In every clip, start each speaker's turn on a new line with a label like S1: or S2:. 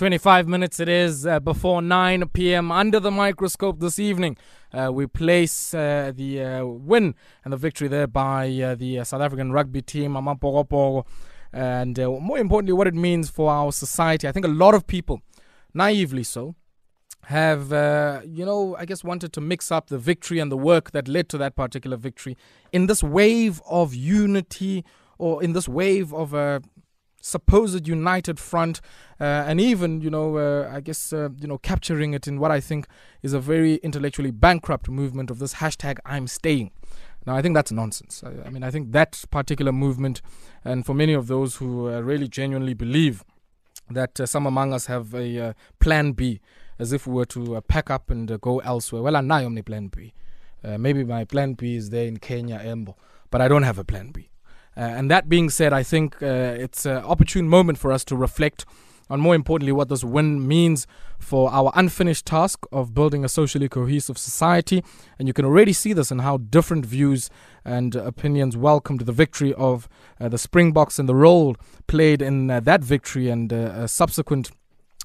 S1: 25 minutes it is uh, before 9 p.m. Under the microscope this evening, uh, we place uh, the uh, win and the victory there by uh, the uh, South African rugby team, Amabokoboko, and more importantly, what it means for our society. I think a lot of people, naively so, have, you know, I guess wanted to mix up the victory and the work that led to that particular victory in this wave of unity or in this wave of a supposed united front, uh, and even you know, uh, I guess uh, you know, capturing it in what I think is a very intellectually bankrupt movement of this hashtag I'm staying. Now, I think that's nonsense. I, I mean, I think that particular movement, and for many of those who uh, really genuinely believe that uh, some among us have a uh, plan B, as if we were to pack up and go elsewhere. Well, I know my plan B. maybe my plan B is there in Kenya, Embo, but I don't have a plan B. Uh, and that being said, I think uh, it's an opportune moment for us to reflect on more importantly what this win means for our unfinished task of building a socially cohesive society. And you can already see this in how different views and opinions welcomed the victory of uh, the Springboks and the role played in uh, that victory and uh, subsequent,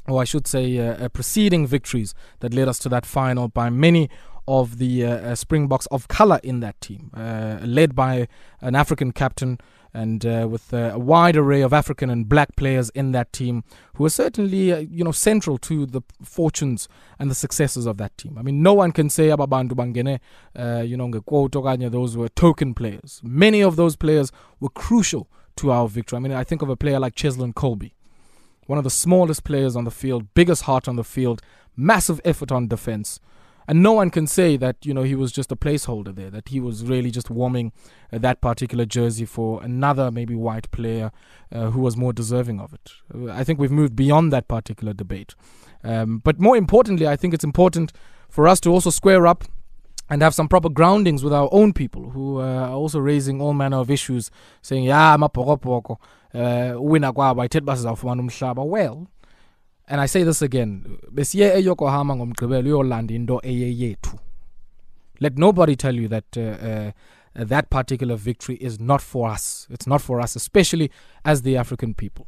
S1: or I should say, uh, preceding victories that led us to that final by many of the uh, uh, Springboks of colour in that team, uh, led by an African captain and uh, with uh, a wide array of African and black players in that team who are certainly, uh, you know, central to the fortunes and the successes of that team. I mean, no one can say ababantu bangene, you know, okanye those were token players. Many of those players were crucial to our victory. I mean, I think of a player like Cheslin Kolbe, one of the smallest players on the field, biggest heart on the field, massive effort on defense. And no one can say that, you know, he was just a placeholder there, that he was really just warming uh, that particular jersey for another maybe white player uh, who was more deserving of it. I think we've moved beyond that particular debate. Um, but more importantly, I think it's important for us to also square up and have some proper groundings with our own people who uh, are also raising all manner of issues, saying, yeah, uh, kwabo ayithethi uba sizawufumana umhlaba. Well, and I say this again besiye eyokohama ngomgqibelo uyolanda into eyeyethu. Let nobody tell you that uh, uh, that particular victory is not for us. It's not for us especially as the african people.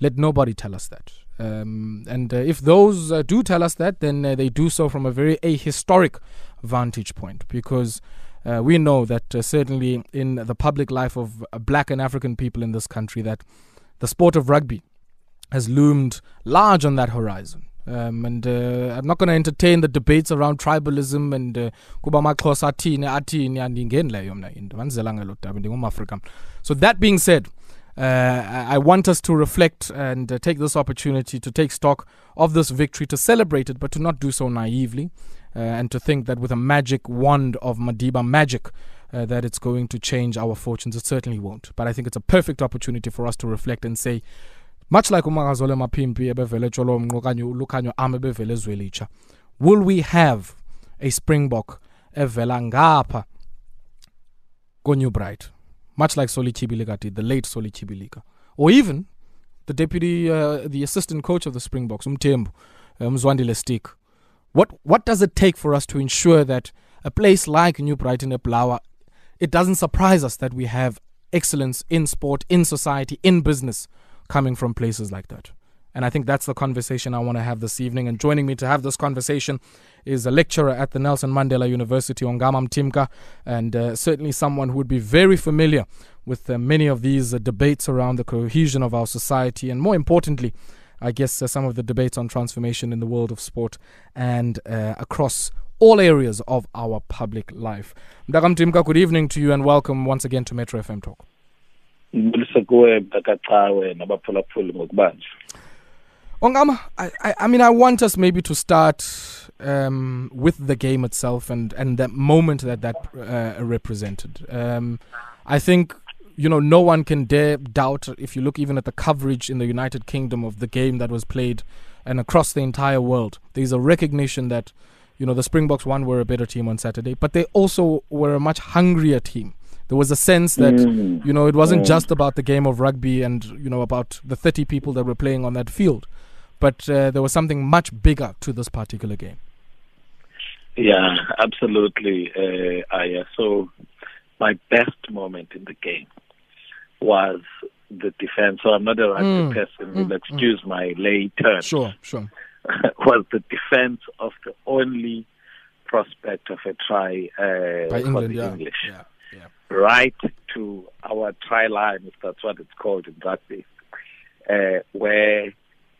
S1: Let nobody tell us that. Um, and uh, if those uh, do tell us that then uh, they do so from a very ahistoric vantage point because uh, we know that certainly in the public life of black and african people in this country that the sport of rugby has loomed large on that horizon. Um, and uh, I'm not going to entertain the debates around tribalism and uh, kuba maxhosa athini athini andingeni leyo mna into andizela ngelo daba so that being said uh, I want us to reflect and uh, take this opportunity to take stock of this victory, to celebrate it, but to not do so naively, uh, and to think that with a magic wand of Madiba magic, uh, that it's going to change our fortunes. It certainly won't. But I think it's a perfect opportunity for us to reflect and say, much like umakazole maphimpi ebevele tsholomo okanye ulukhanyo am ebevele ezwelitsha will we have a springbok evela ngapha konew bright? Much like Solly Tyibilika did the late Solly Tyibilika or even the deputy uh, the assistant coach of the springboks umthembu uh, mzwandile stick. What what does it take for us to ensure that a place like new brighton eblawa it doesn't surprise us that we have excellence in sport in society in business coming from places like that. And I think that's the conversation I want to have this evening. And joining me to have this conversation is a lecturer at the Nelson Mandela University, Ongama Mtimka, and uh, certainly someone who would be very familiar with uh, many of these uh, debates around the cohesion of our society, and more importantly, I guess uh, some of the debates on transformation in the world of sport and uh, across all areas of our public life. Mdaka Timka, good evening to you, and welcome once again to Metro FM Talk.
S2: Ngibulise kuwe nabaphulaphuli ngokubanjwa.
S1: Ongama, I, I, I mean, I want us maybe to start um, with the game itself and, and the moment that that uh, represented. Um, I think, you know, no one can dare doubt, if you look even at the coverage in the United Kingdom of the game that was played and across the entire world, there's a recognition that, you know, the Springboks, one, were a better team on Saturday, but they also were a much hungrier team there was a sense that mm. you know it wasn't mm. just about the game of rugby and you know about the 30 people that were playing on that field but uh, there was something much bigger to this particular game
S2: yeah absolutely uh, I, uh, so my best moment in the game was the defense. So I'm not a rugby
S1: Mm,
S2: person.
S1: mm,
S2: You'll excuse my lay term.
S1: Sure, sure.
S2: was the defense of the only prospect of a try uh,
S1: By
S2: for
S1: England,
S2: the
S1: yeah.
S2: English.
S1: yeah.
S2: Right to our try line, if that's what it's called in rugby, uh, where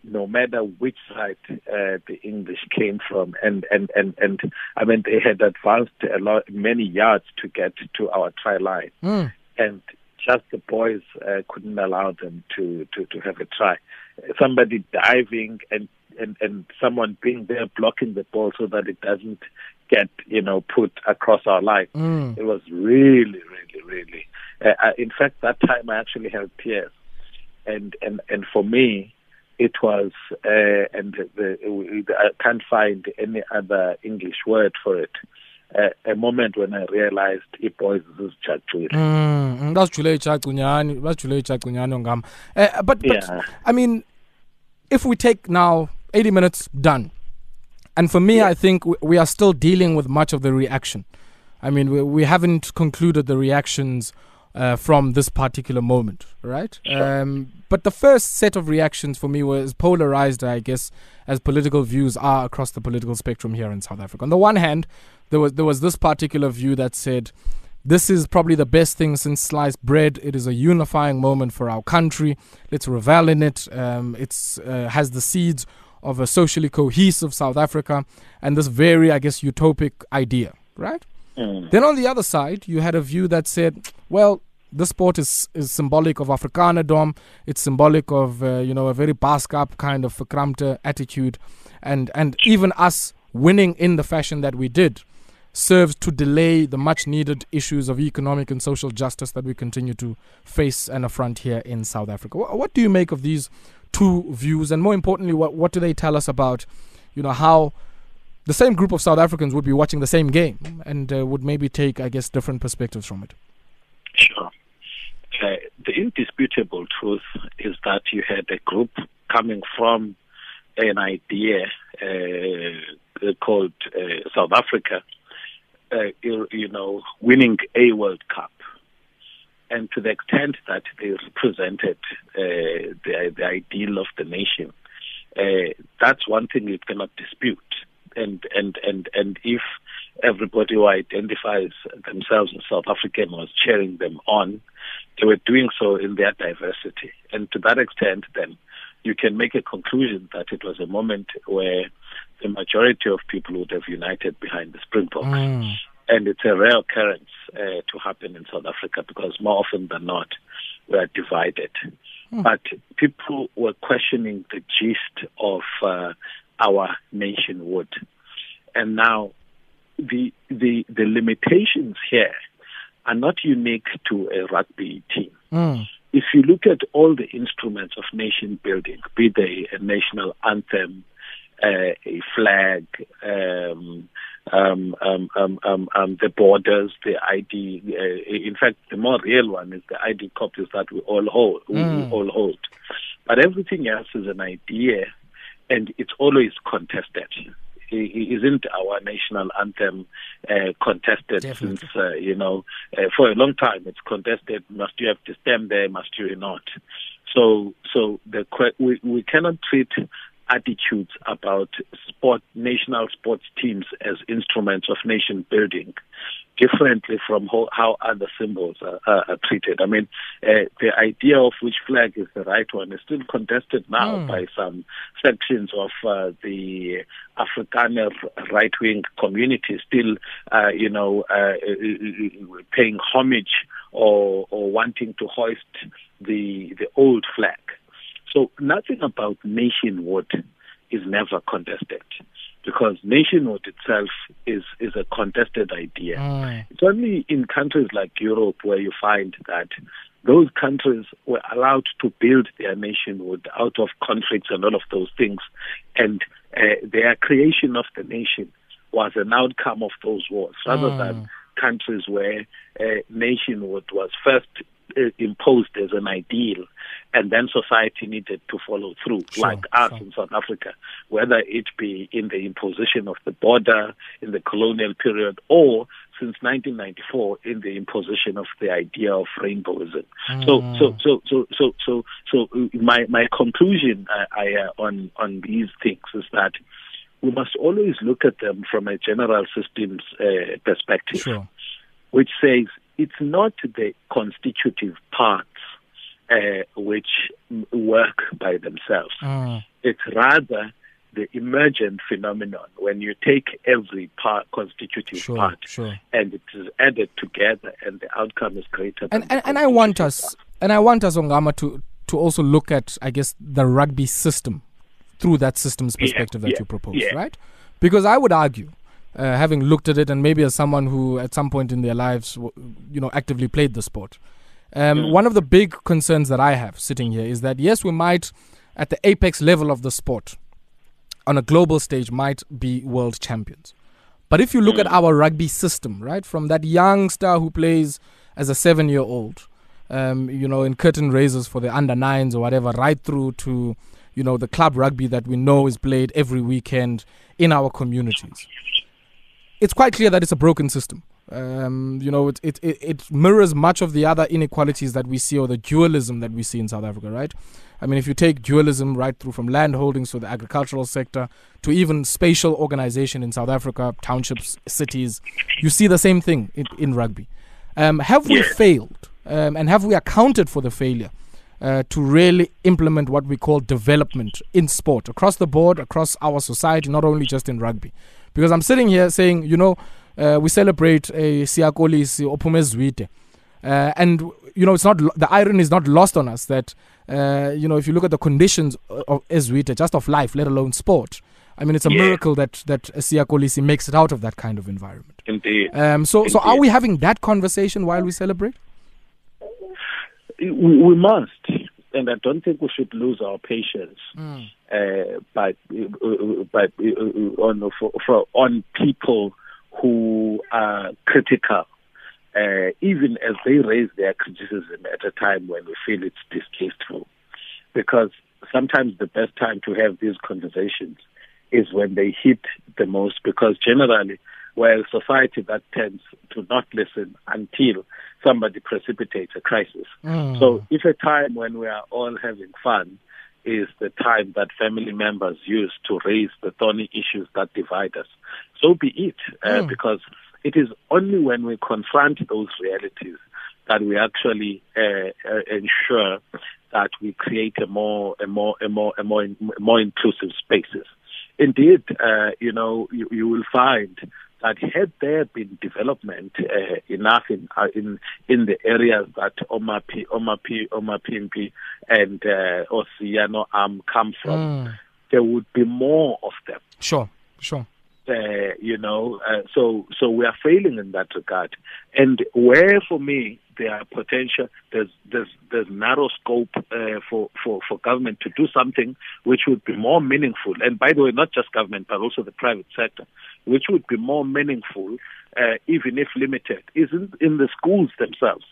S2: no matter which side uh, the English came from, and, and, and, and I mean they had advanced a lot, many yards to get to our try line,
S1: Mm.
S2: and just the boys uh, couldn't allow them to, to, to have a try. Somebody diving and, and, and someone being there blocking the ball so that it doesn't get you know put across our life.
S1: Mm.
S2: It was really, really, really. Uh, I, in fact, that time I actually had tears, and and and for me, it was uh, and the, I can't find any other English word for it. Uh, a moment when I realized it was jajule.
S1: Mm, icacunyani basijule icacunyani ngam uh, but, but
S2: Yeah.
S1: i mean if we take now 80 minutes done and for me
S2: Yeah.
S1: i think we, we are still dealing with much of the reaction i mean we, we haven't concluded the reactions uh, from this particular moment right
S2: Sure.
S1: um, but the first set of reactions for me was polarized i guess as political views are across the political spectrum here in south africa on the one hand there was there was this particular view that said this is probably the best thing since sliced bread. It is a unifying moment for our country. Let's revel in it. Um, it's uh, has the seeds of a socially cohesive South Africa and this very, I guess, utopic idea, right?
S2: Mm.
S1: Then on the other side, you had a view that said, well, this sport is, is symbolic of Afrikanerdom. It's symbolic of, uh, you know, a very Basque up kind of verkrampte attitude. And, and even us winning in the fashion that we did serves to delay the much needed issues of economic and social justice that we continue to face and affront here in South Africa. What, do you make of these two views? And more importantly, what, what do they tell us about, you know, how the same group of South Africans would be watching the same game and uh, would maybe take, I guess, different perspectives from it?
S2: Sure. Uh, the indisputable truth is that you had a group coming from an idea uh, called uh, South Africa, uh, you, know, winning a World Cup. And to the extent that they represented uh, the, the ideal of the nation, uh, that's one thing you cannot dispute. And, and, and, and if everybody who identifies themselves as South African was cheering them on, they were doing so in their diversity. And to that extent, then, you can make a conclusion that it was a moment where the majority of people would have united behind the Springboks.
S1: Mm.
S2: And it's a rare occurrence uh, to happen in South Africa because more often than not, we are divided. But people were questioning the gist of uh, our nationhood. And now the, the, the limitations here are not unique to a rugby team.
S1: Mm.
S2: If you look at all the instruments of nation building, be they a national anthem, uh, a flag, um, um, um, um, um, um, the borders, the ID. Uh, in fact, the more real one is the ID copies that we all hold. We
S1: Mm.
S2: all hold. But everything else is an idea, and it's always contested. Isn't our national anthem uh, contested
S1: Definitely.
S2: since uh, you know uh, for a long time? It's contested. Must you have to stand there? Must you not? So, so the we we cannot treat attitudes about sport national sports teams as instruments of nation building differently from how, how other symbols are, are, are treated. I mean, uh, the idea of which flag is the right one is still contested now
S1: Mm.
S2: by some sections of uh, the Afrikaner right-wing community, still, uh, you know, uh, uh, paying homage or, or wanting to hoist the the old flag. So nothing about nationhood is never contested because nationhood itself is, is a contested idea.
S1: Mm.
S2: It's only in countries like Europe where you find that those countries were allowed to build their nationhood out of conflicts and all of those things. And uh, their creation of the nation was an outcome of those wars rather
S1: Mm.
S2: than countries where uh, nationhood was first imposed as an ideal, and then society needed to follow through,
S1: Sure,
S2: like us
S1: sure.
S2: in South Africa, whether it be in the imposition of the border in the colonial period or since 1994 in the imposition of the idea of rainbowism. So, so, so, so, so, so, so, uh, my my conclusion uh, I, uh, on on these things is that we must always look at them from a general systems uh, perspective
S1: Sure.
S2: which says it's not the constitutive parts uh, which work by themselves.
S1: Mm.
S2: It's rather the emergent phenomenon when you take every part, constitutive
S1: Sure,
S2: part
S1: sure.
S2: and it is added together and the outcome is greater.
S1: and,
S2: than
S1: and, and I want us and I want us Ongama to to also look at I guess the rugby system through that system's
S2: Yeah,
S1: perspective that
S2: yeah,
S1: you propose,
S2: yeah.
S1: right? Because I would argue, uh, having looked at it and maybe as someone who at some point in their lives, w- you know, actively played the sport, um,
S2: Mm.
S1: one of the big concerns that I have sitting here is that yes, we might at the apex level of the sport on a global stage might be world champions. But if you look at our rugby system, right, from that young star who plays as a seven year old, um, you know, in curtain raisers for the under nines or whatever, right through to, you know, the club rugby that we know is played every weekend in our communities. It's quite clear that it's a broken system. Um, you know, it, it, it, mirrors much of the other inequalities that we see or the dualism that we see in South Africa, right? I mean, if you take dualism right through from land holdings to the agricultural sector to even spatial organization in South Africa, townships, cities, you see the same thing in, in rugby. Um, have we failed um, and have we accounted for the failure uh, to really implement what we call development in sport across the board, across our society, not only just in rugby? Because I'm sitting here saying, you know, uh, we celebrate a Siya Kolisi Opumezwite. Uh, and you know, it's not the iron is not lost on us that uh, you know if you look at the conditions of Ezwite, just of life, let alone sport. I mean, it's a
S2: Yeah.
S1: miracle that that Siya Kolisi makes it out of that kind of environment.
S2: Indeed.
S1: Um, so, so are we having that conversation while we celebrate?
S2: we, we must, and I don't think we should lose our patience. Uh, by, uh, by uh, on for, for on people who are critical, uh, even as they raise their criticism at a time when we feel it's distasteful, because sometimes the best time to have these conversations is when they hit the most, because generally we're a society that tends to not listen until somebody precipitates a crisis. So if a time when we are all having fun is the time that family members use to raise the thorny issues that divide us, so be it, uh,
S1: Mm.
S2: because it is only when we confront those realities that we actually uh, uh, ensure that we create a more, a more, a more, a more, more inclusive spaces. Indeed, uh, you know, you, you will find that had there been development uh, enough in uh, in in the areas that Omapi, Omapi, Omapimpi, and uh, Oceano Am come from,
S1: Mm.
S2: there would be more of them.
S1: Sure, sure.
S2: Uh, you know, uh, so so we are failing in that regard. And where for me there are potential, there's there's there's narrow scope uh, for for for government to do something which would be more meaningful. And by the way, not just government but also the private sector, which would be more meaningful, uh, even if limited, is in, in the schools themselves.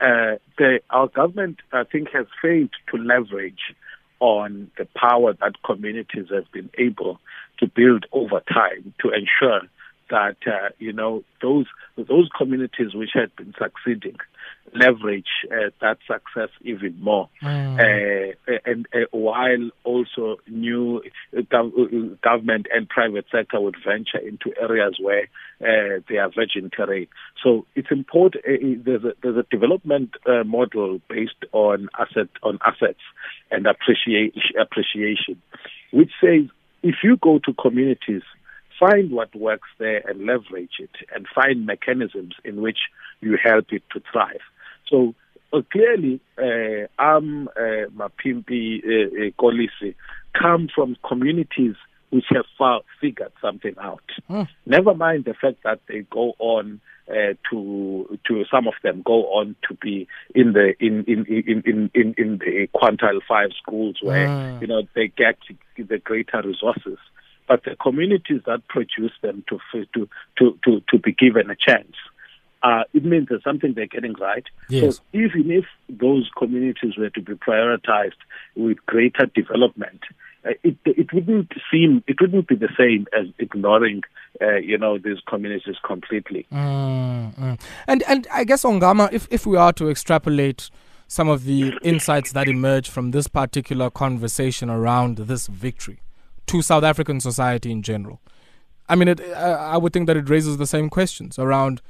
S2: Uh, the, our government, I think, has failed to leverage on the power that communities have been able to build over time to ensure that uh, you know those those communities which had been succeeding leverage uh, that success even more,
S1: Mm.
S2: uh, and uh, while also new gov- government and private sector would venture into areas where uh, they are virgin terrain. So it's important. Uh, there's a there's a development uh, model based on asset on assets and appreciation appreciation, which says if you go to communities find what works there and leverage it and find mechanisms in which you help it to thrive. So uh, clearly, uh, Am, uh, Mapimpi, uh, uh, Kolisi come from communities which have far figured something out.
S1: Mm.
S2: Never mind the fact that they go on uh, to to some of them go on to be in the in in in in in, in the quantile five schools where
S1: Mm.
S2: you know they get the greater resources but the communities that produce them to to to to, to be given a chance uh, it means there's something they're getting right.
S1: Yes.
S2: So even if those communities were to be prioritized with greater development, uh, it it wouldn't seem it wouldn't be the same as ignoring uh, you know these communities completely.
S1: Mm, mm. And and I guess Ongama, if if we are to extrapolate some of the insights that emerge from this particular conversation around this victory to South African society in general, I mean, it, I would think that it raises the same questions around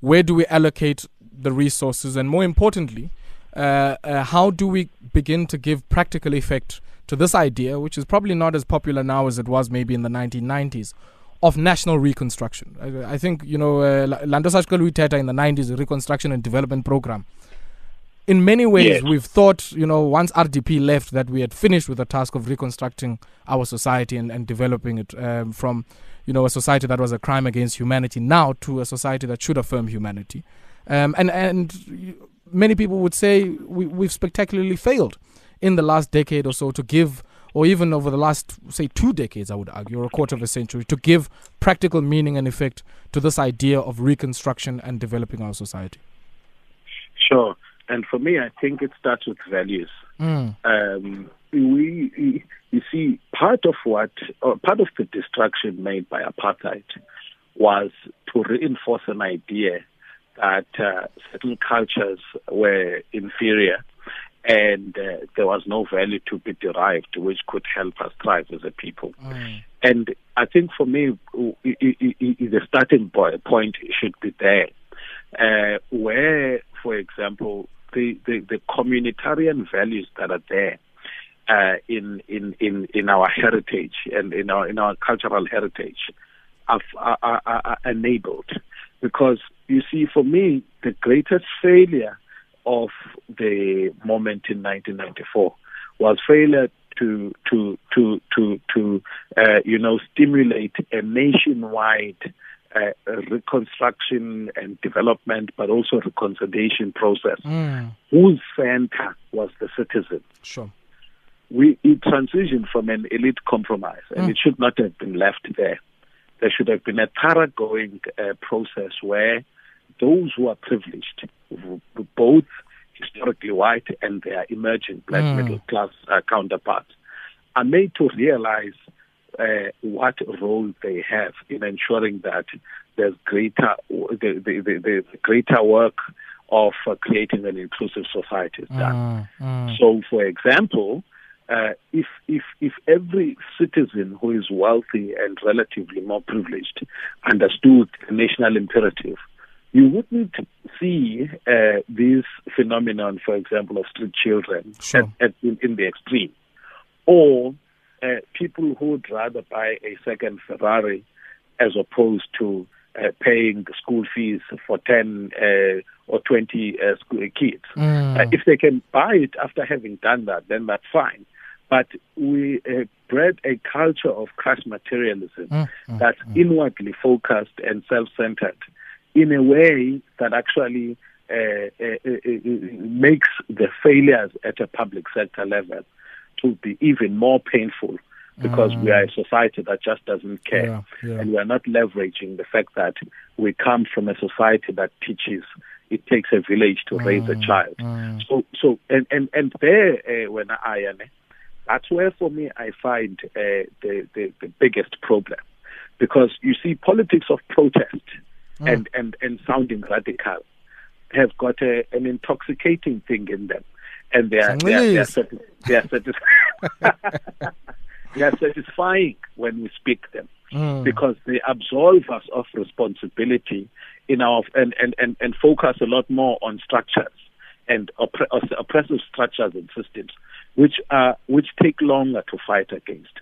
S1: where do we allocate the resources, and more importantly, uh, uh, how do we begin to give practical effect to this idea, which is probably not as popular now as it was maybe in the 1990s, of national reconstruction. I, I think, you know, uh, Lando Teta in the 90s, the Reconstruction and Development Program. In many ways, yes. we've thought, you know, once RDP left, that we had finished with the task of reconstructing our society and, and developing it um, from, you know, a society that was a crime against humanity now to a society that should affirm humanity. Um, and, and many people would say we, we've spectacularly failed in the last decade or so to give, or even over the last, say, two decades, I would argue, or a quarter of a century, to give practical meaning and effect to this idea of reconstruction and developing our society?
S2: Sure. And for me, I think it starts with values. Mm. Um, we, you see, part of what, part of the destruction made by apartheid was to reinforce an idea that uh, certain cultures were inferior and uh, there was no value to be derived which could help us thrive as a people. Mm. And I think for me, the starting point should be there, uh, where, for example, the, the, the, communitarian values that are there uh, in, in, in, in our heritage and in our, in our cultural heritage are, are, are, enabled. Because you see, for me, the greatest failure of the moment in 1994 was failure to to to to to uh, you know stimulate a nationwide uh, reconstruction and development, but also reconciliation process, mm. whose center was the citizen.
S1: Sure.
S2: We it transitioned from an elite compromise, and mm. it should not have been left there. There should have been a thoroughgoing uh, process where those who are privileged, both historically white and their emerging black mm. middle class uh, counterparts, are made to realize uh, what role they have in ensuring that there's greater the, the, the, the greater work of uh, creating an inclusive society is done. Mm, mm. So, for example, uh, if if if every citizen who is wealthy and relatively more privileged understood the national imperative, you wouldn't see uh, this phenomenon, for example, of street children
S1: sure.
S2: at, at, in, in, the extreme, or uh, people who would rather buy a second Ferrari as opposed to uh, paying school fees for 10 uh, or 20 uh, school kids. Mm. if they can buy it after having done that, then that's fine. But we bred a culture of crass materialism mm. mm that's mm. inwardly focused and self-centered in a way that actually uh, uh, uh, uh, makes the failures at a public sector level to be even more painful because mm. we are a society that just doesn't care
S1: yeah, yeah.
S2: and we are not leveraging the fact that we come from a society that teaches it takes a village to mm. raise a mm, child mm. so so and and and there uh, when i am that's where for me i find uh, the, the the biggest problem because you see politics of protest mm. and, and, and sounding radical have got a, an intoxicating thing in them. And they are, they are, they are, satis- they are, satis- they are satisfying when we speak them mm. because they absolve us of responsibility in our and, and, and, and focus a lot more on structures and opp- oppressive structures and systems which are which take longer to fight against.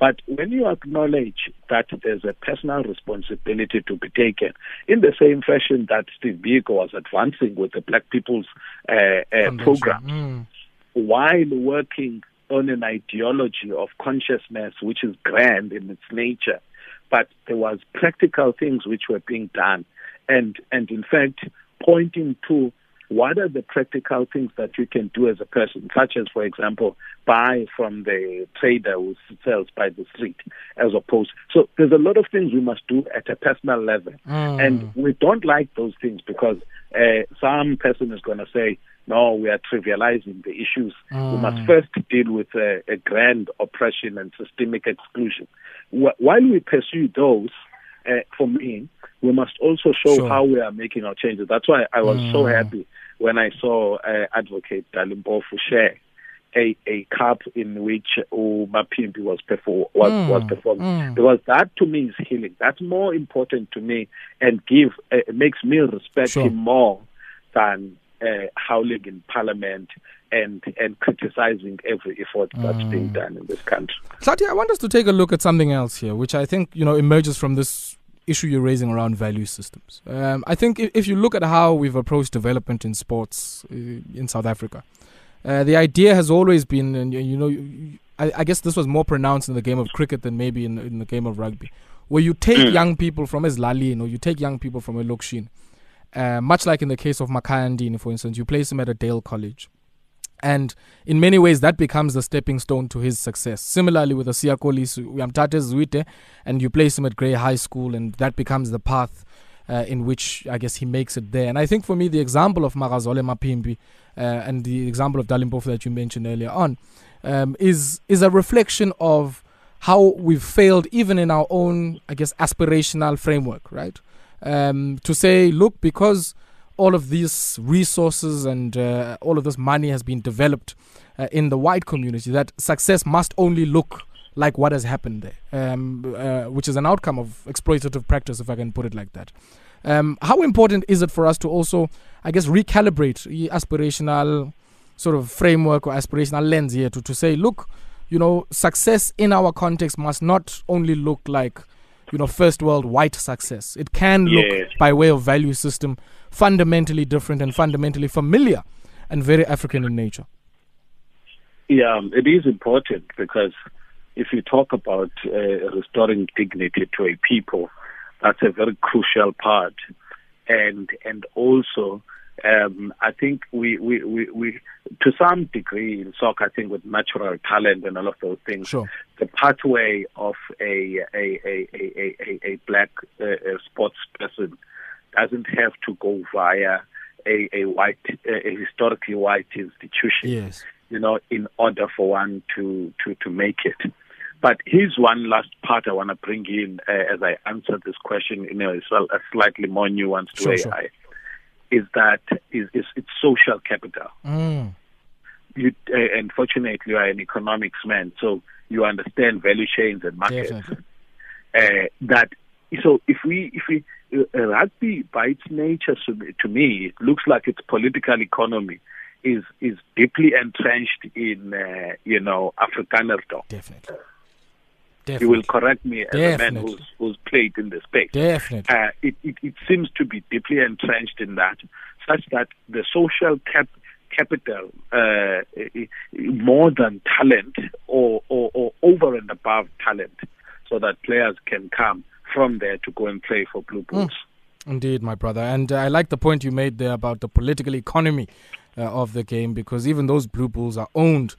S2: But when you acknowledge that there's a personal responsibility to be taken, in the same fashion that Steve Biko was advancing with the Black People's uh, uh, program, mm. while working on an ideology of consciousness which is grand in its nature, but there was practical things which were being done, and and in fact pointing to what are the practical things that you can do as a person, such as, for example, buy from the trader who sells by the street, as opposed. So there's a lot of things we must do at a personal level,
S1: Mm.
S2: and we don't like those things because uh, some person is going to say, "No, we are trivializing the issues. We
S1: Mm.
S2: must first deal with a, a grand oppression and systemic exclusion." Wh- while we pursue those, uh, for me, we must also show
S1: Sure.
S2: how we are making our changes. That's why I was so
S1: Mm.
S2: happy when I saw uh, Advocate Dali Mpofu share a, a cup in which Mapimpi was perform was,
S1: Mm,
S2: was performing.
S1: mm.
S2: Because that to me is healing. That's more important to me and give uh, makes me respect
S1: Sure.
S2: him more than uh, howling in Parliament and and criticizing every effort that's
S1: Mm.
S2: being done in this country.
S1: Satya, I want us to take a look at something else here, which I think you know emerges from this issue you're raising around value systems. Um, I think if, if you look at how we've approached development in sports uh, in South Africa, uh, the idea has always been, and you know, you- I, I guess this was more pronounced in the game of cricket than maybe in, in the game of rugby, where you take
S2: Mm.
S1: young people from Eslalin or you take young people from a Lokshin, uh, much like in the case of Makhaya Ntini, for instance, you place him at a Dale College. And in many ways, that becomes the stepping stone to his success. Similarly, with the Siakolis, Yamtate Zuite, and you place him at Grey High School, and that becomes the path uh, in which I guess he makes it there. And I think for me, the example of Makazole Mapimpi uh, and the example of Dalimbof that you mentioned earlier on um, is is a reflection of how we've failed, even in our own, I guess, aspirational framework, right? Um, to say, look, because all of these resources and uh, all of this money has been developed uh, in the white community, that success must only look like what has happened there, um, uh, which is an outcome of exploitative practice, if I can put it like that. Um, how important is it for us to also, I guess, recalibrate the aspirational sort of framework or aspirational lens here to, to say, look, you know, success in our context must not only look like, you know, first world white success. It can look
S2: Yes.
S1: by way of value system fundamentally different and fundamentally familiar and very African in nature.
S2: Yeah, it is important because if you talk about uh, restoring dignity to a people, that's a very crucial part. And and also, um, I think we, we, we, we, to some degree in soccer, I think with natural talent and all of those things,
S1: Sure.
S2: the pathway of a a a a, a, a black uh, uh, sports person doesn't have to go via a, a white, a historically white institution
S1: Yes.
S2: you know, in order for one to, to, to make it. But here's one last part I want to bring in uh, as I answer this question in a, a slightly more nuanced
S1: Sure,
S2: way.
S1: sure.
S2: I, is that is, is it's social capital.
S1: Mm.
S2: You, uh, unfortunately, you are an economics man, so you understand value chains and markets. Uh, that so if we if we uh, rugby by its nature to, me- to me it looks like its political economy is is deeply entrenched in uh, you know Afrikanerdom.
S1: Definitely.
S2: You will correct me as a man who's who's played in the space.
S1: Definitely.
S2: Uh, it, it it seems to be deeply entrenched in that, such that the social cap capital uh, more than talent or, or or over and above talent, so that players can come from there to go and play for Blue Bulls.
S1: Indeed, my brother. And uh, I like the point you made there about the political economy uh, of the game because even those Blue Bulls are owned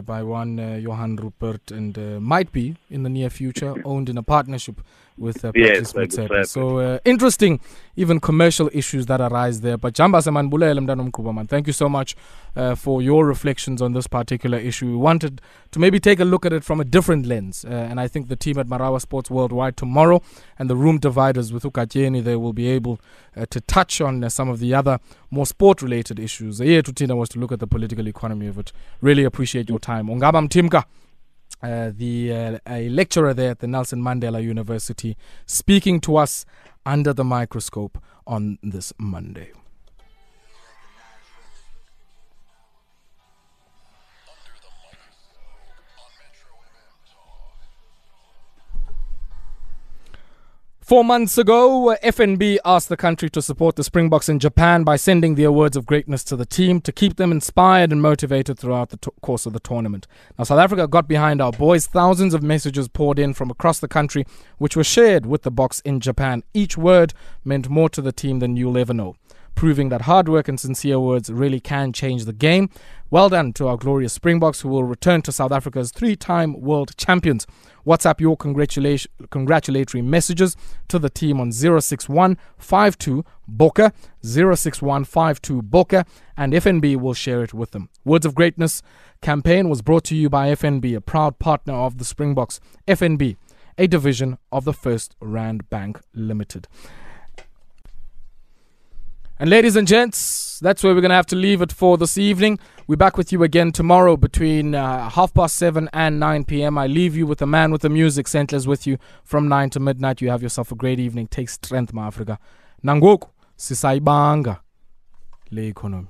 S1: by one uh, Johan Rupert and uh, might be in the near future owned in a partnership with uh,
S2: Yes,
S1: Motsepe. So uh, interesting, even commercial issues that arise there. But Jamba Semanbulele Mdano Mkubaman, thank you so much uh, for your reflections on this particular issue. We wanted to maybe take a look at it from a different lens. Uh, and I think the team at Marawa Sports Worldwide tomorrow and the room dividers with Ukatieni, they will be able uh, to touch on uh, some of the other more sport related issues. Uh, yeah, Tutina was to look at the political economy of it. Really appreciate your time. Ongama Mtimka. Uh, the uh, a lecturer there at the Nelson Mandela University, speaking to us under the microscope on this Monday. Four months ago, FNB asked the country to support the Springboks in Japan by sending the awards of greatness to the team to keep them inspired and motivated throughout the t- course of the tournament. Now, South Africa got behind our boys. Thousands of messages poured in from across the country, which were shared with the Boks in Japan. Each word meant more to the team than you'll ever know. Proving that hard work and sincere words really can change the game. Well done to our glorious Springboks who will return to South Africa's three time world champions. WhatsApp your congratulatory messages to the team on 061 52 Boka, 061 52 Boka, and FNB will share it with them. Words of Greatness campaign was brought to you by FNB, a proud partner of the Springboks. FNB, a division of the FirstRand Bank Limited. And ladies and gents, that's where we're going to have to leave it for this evening. We're back with you again tomorrow between uh, half past seven and 9 p.m. I leave you with the man with the music. Sentler's with you from 9 to midnight. You have yourself a great evening. Take strength, my Africa. Nangoku, sisaibanga le economy.